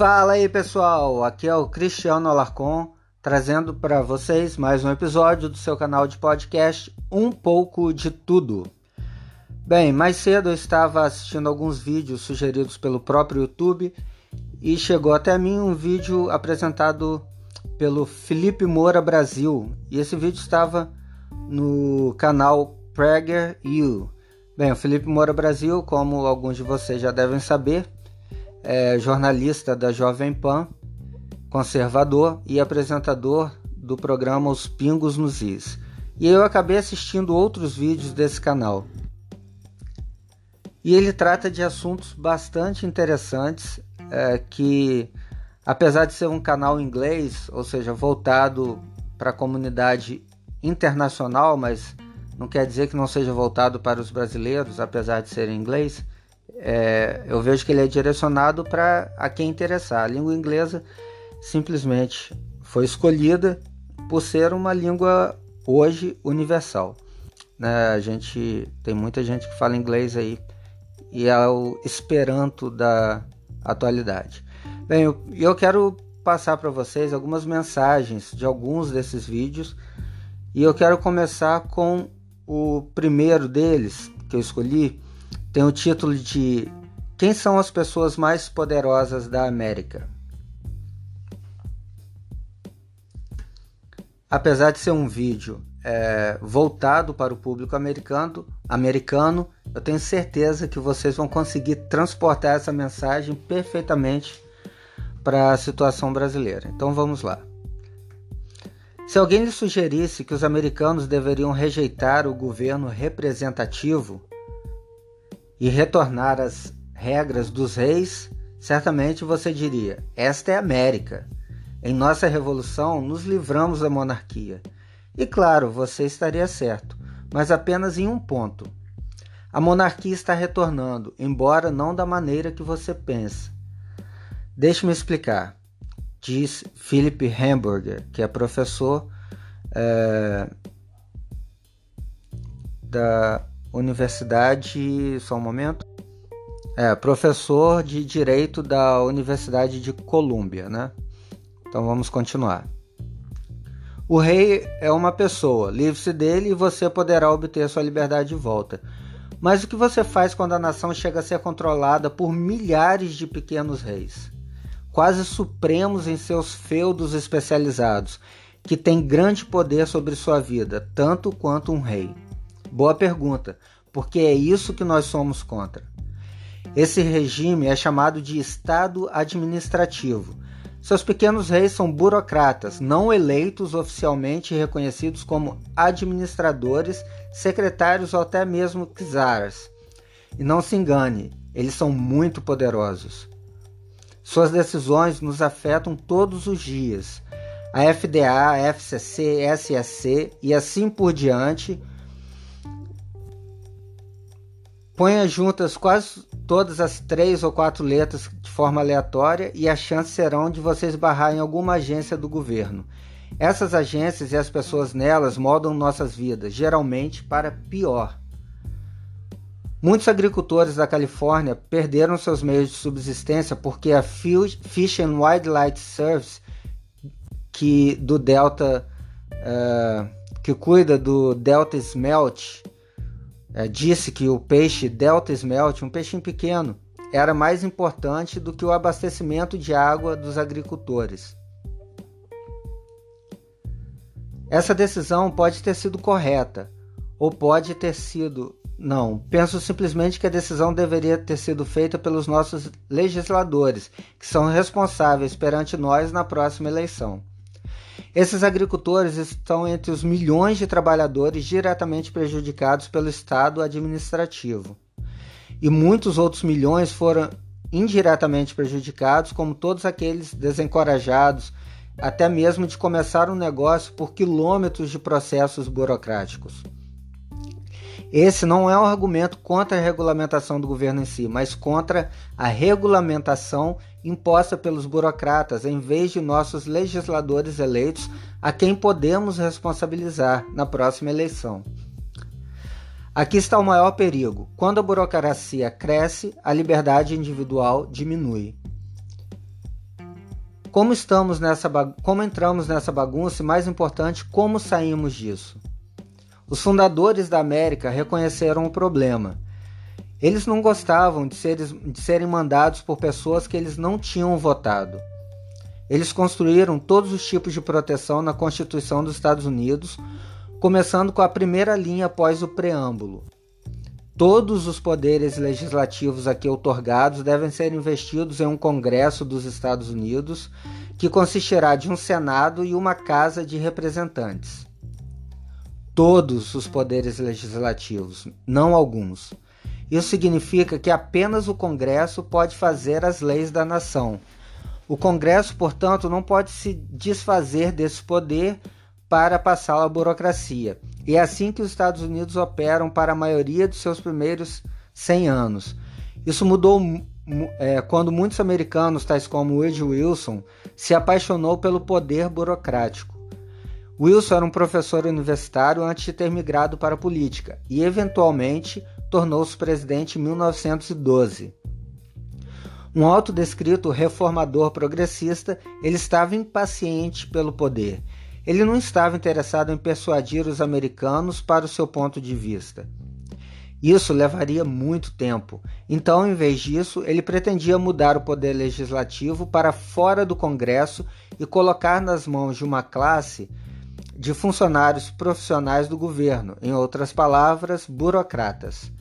Fala aí pessoal, aqui é o Cristiano Alarcon trazendo para vocês mais um episódio do seu canal de podcast Um pouco de Tudo. Bem, mais cedo eu estava assistindo alguns vídeos sugeridos pelo próprio YouTube e chegou até mim um vídeo apresentado pelo Felipe Moura Brasil e esse vídeo estava no canal Prager. Bem, o Felipe Moura Brasil, como alguns de vocês já devem saber, é jornalista da Jovem Pan, conservador e apresentador do programa Os Pingos nos Is. E eu acabei assistindo outros vídeos desse canal. E ele trata de assuntos bastante interessantes é, que, apesar de ser um canal inglês, ou seja, voltado para a comunidade internacional, mas não quer dizer que não seja voltado para os brasileiros, apesar de ser em inglês, é, eu vejo que ele é direcionado para a quem interessar. A língua inglesa simplesmente foi escolhida por ser uma língua hoje universal. Né? A gente tem muita gente que fala inglês aí e é o Esperanto da atualidade. Bem, eu, eu quero passar para vocês algumas mensagens de alguns desses vídeos e eu quero começar com o primeiro deles que eu escolhi. Tem o título de Quem são as pessoas mais poderosas da América? Apesar de ser um vídeo é, voltado para o público americano, americano, eu tenho certeza que vocês vão conseguir transportar essa mensagem perfeitamente para a situação brasileira. Então vamos lá. Se alguém lhe sugerisse que os americanos deveriam rejeitar o governo representativo e retornar às regras dos reis, certamente você diria: Esta é América. Em nossa revolução, nos livramos da monarquia. E claro, você estaria certo, mas apenas em um ponto. A monarquia está retornando, embora não da maneira que você pensa. Deixe-me explicar, diz Philip Hamburger, que é professor é, da Universidade. Só um momento. É, professor de Direito da Universidade de Colômbia, né? Então vamos continuar. O rei é uma pessoa, livre-se dele e você poderá obter sua liberdade de volta. Mas o que você faz quando a nação chega a ser controlada por milhares de pequenos reis, quase supremos em seus feudos especializados, que têm grande poder sobre sua vida, tanto quanto um rei? Boa pergunta, porque é isso que nós somos contra. Esse regime é chamado de Estado administrativo seus pequenos reis são burocratas, não eleitos oficialmente e reconhecidos como administradores, secretários ou até mesmo czars. E não se engane, eles são muito poderosos. Suas decisões nos afetam todos os dias. A FDA, a FCC, SSC e assim por diante Ponha juntas quase todas as três ou quatro letras de forma aleatória e as chances serão de você esbarrar em alguma agência do governo. Essas agências e as pessoas nelas moldam nossas vidas, geralmente para pior. Muitos agricultores da Califórnia perderam seus meios de subsistência porque a Fish and Wildlife Service, que do Delta, uh, que cuida do Delta Smelt, é, disse que o peixe Delta Smelt, um peixinho pequeno, era mais importante do que o abastecimento de água dos agricultores. Essa decisão pode ter sido correta ou pode ter sido. Não, penso simplesmente que a decisão deveria ter sido feita pelos nossos legisladores, que são responsáveis perante nós na próxima eleição. Esses agricultores estão entre os milhões de trabalhadores diretamente prejudicados pelo Estado administrativo. E muitos outros milhões foram indiretamente prejudicados, como todos aqueles desencorajados até mesmo de começar um negócio por quilômetros de processos burocráticos. Esse não é um argumento contra a regulamentação do governo em si, mas contra a regulamentação imposta pelos burocratas em vez de nossos legisladores eleitos, a quem podemos responsabilizar na próxima eleição. Aqui está o maior perigo. Quando a burocracia cresce, a liberdade individual diminui. Como estamos nessa como entramos nessa bagunça e mais importante, como saímos disso? Os fundadores da América reconheceram o problema. Eles não gostavam de, de serem mandados por pessoas que eles não tinham votado. Eles construíram todos os tipos de proteção na Constituição dos Estados Unidos, começando com a primeira linha após o preâmbulo. Todos os poderes legislativos aqui otorgados devem ser investidos em um Congresso dos Estados Unidos, que consistirá de um Senado e uma Casa de Representantes. Todos os poderes legislativos, não alguns. Isso significa que apenas o Congresso pode fazer as leis da nação. O Congresso, portanto, não pode se desfazer desse poder para passá-lo à burocracia. E é assim que os Estados Unidos operam para a maioria dos seus primeiros 100 anos. Isso mudou é, quando muitos americanos, tais como Woodrow Wilson, se apaixonou pelo poder burocrático. Wilson era um professor universitário antes de ter migrado para a política e, eventualmente, tornou-se presidente em 1912. Um autodescrito reformador progressista, ele estava impaciente pelo poder ele não estava interessado em persuadir os americanos para o seu ponto de vista. Isso levaria muito tempo. Então, em vez disso, ele pretendia mudar o poder legislativo para fora do Congresso e colocar nas mãos de uma classe de funcionários profissionais do governo, em outras palavras, burocratas.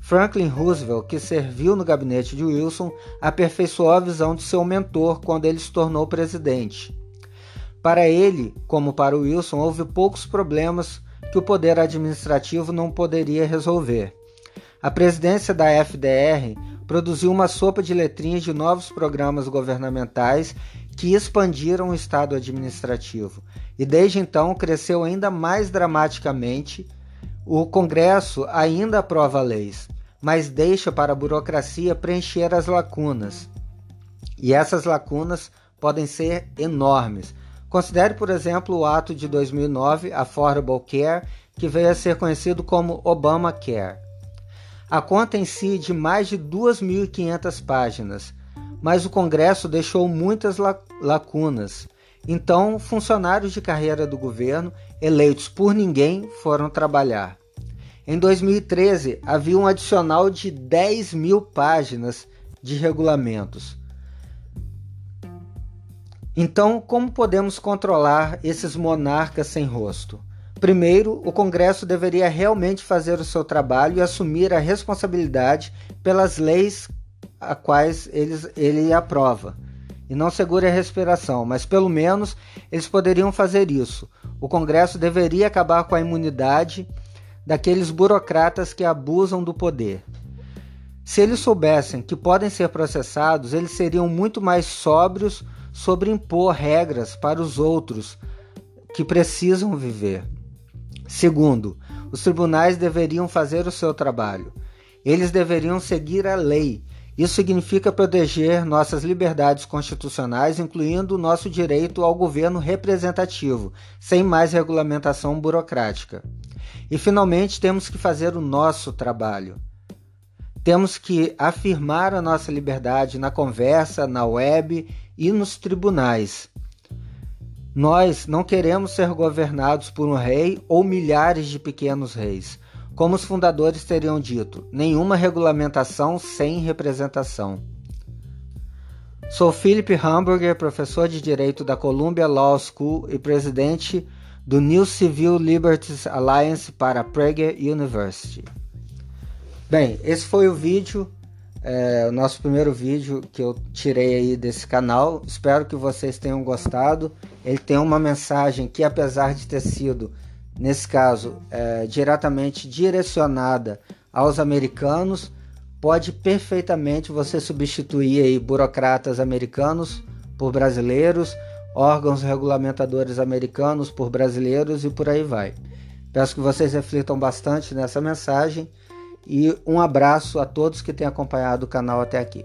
Franklin Roosevelt, que serviu no gabinete de Wilson, aperfeiçoou a visão de seu mentor quando ele se tornou presidente. Para ele, como para Wilson, houve poucos problemas que o poder administrativo não poderia resolver. A presidência da FDR produziu uma sopa de letrinhas de novos programas governamentais que expandiram o Estado administrativo. E desde então cresceu ainda mais dramaticamente. O Congresso ainda aprova leis, mas deixa para a burocracia preencher as lacunas. E essas lacunas podem ser enormes, Considere, por exemplo, o ato de 2009, Affordable Care, que veio a ser conhecido como Obamacare. A conta em si de mais de 2.500 páginas, mas o Congresso deixou muitas lacunas. Então, funcionários de carreira do governo, eleitos por ninguém, foram trabalhar. Em 2013, havia um adicional de 10 mil páginas de regulamentos. Então, como podemos controlar esses monarcas sem rosto? Primeiro, o Congresso deveria realmente fazer o seu trabalho e assumir a responsabilidade pelas leis a quais eles, ele aprova. E não segure a respiração, mas pelo menos eles poderiam fazer isso. O Congresso deveria acabar com a imunidade daqueles burocratas que abusam do poder. Se eles soubessem que podem ser processados, eles seriam muito mais sóbrios sobre impor regras para os outros que precisam viver. Segundo, os tribunais deveriam fazer o seu trabalho. Eles deveriam seguir a lei. Isso significa proteger nossas liberdades constitucionais, incluindo o nosso direito ao governo representativo, sem mais regulamentação burocrática. E finalmente temos que fazer o nosso trabalho. Temos que afirmar a nossa liberdade na conversa, na web e nos tribunais. Nós não queremos ser governados por um rei ou milhares de pequenos reis. Como os fundadores teriam dito, nenhuma regulamentação sem representação. Sou Philip Hamburger, professor de Direito da Columbia Law School e presidente do New Civil Liberties Alliance para Prager University. Bem, esse foi o vídeo é, o nosso primeiro vídeo que eu tirei aí desse canal. Espero que vocês tenham gostado. Ele tem uma mensagem que, apesar de ter sido, nesse caso, é, diretamente direcionada aos americanos, pode perfeitamente você substituir aí burocratas americanos por brasileiros, órgãos regulamentadores americanos por brasileiros e por aí vai. Peço que vocês reflitam bastante nessa mensagem e um abraço a todos que têm acompanhado o canal até aqui.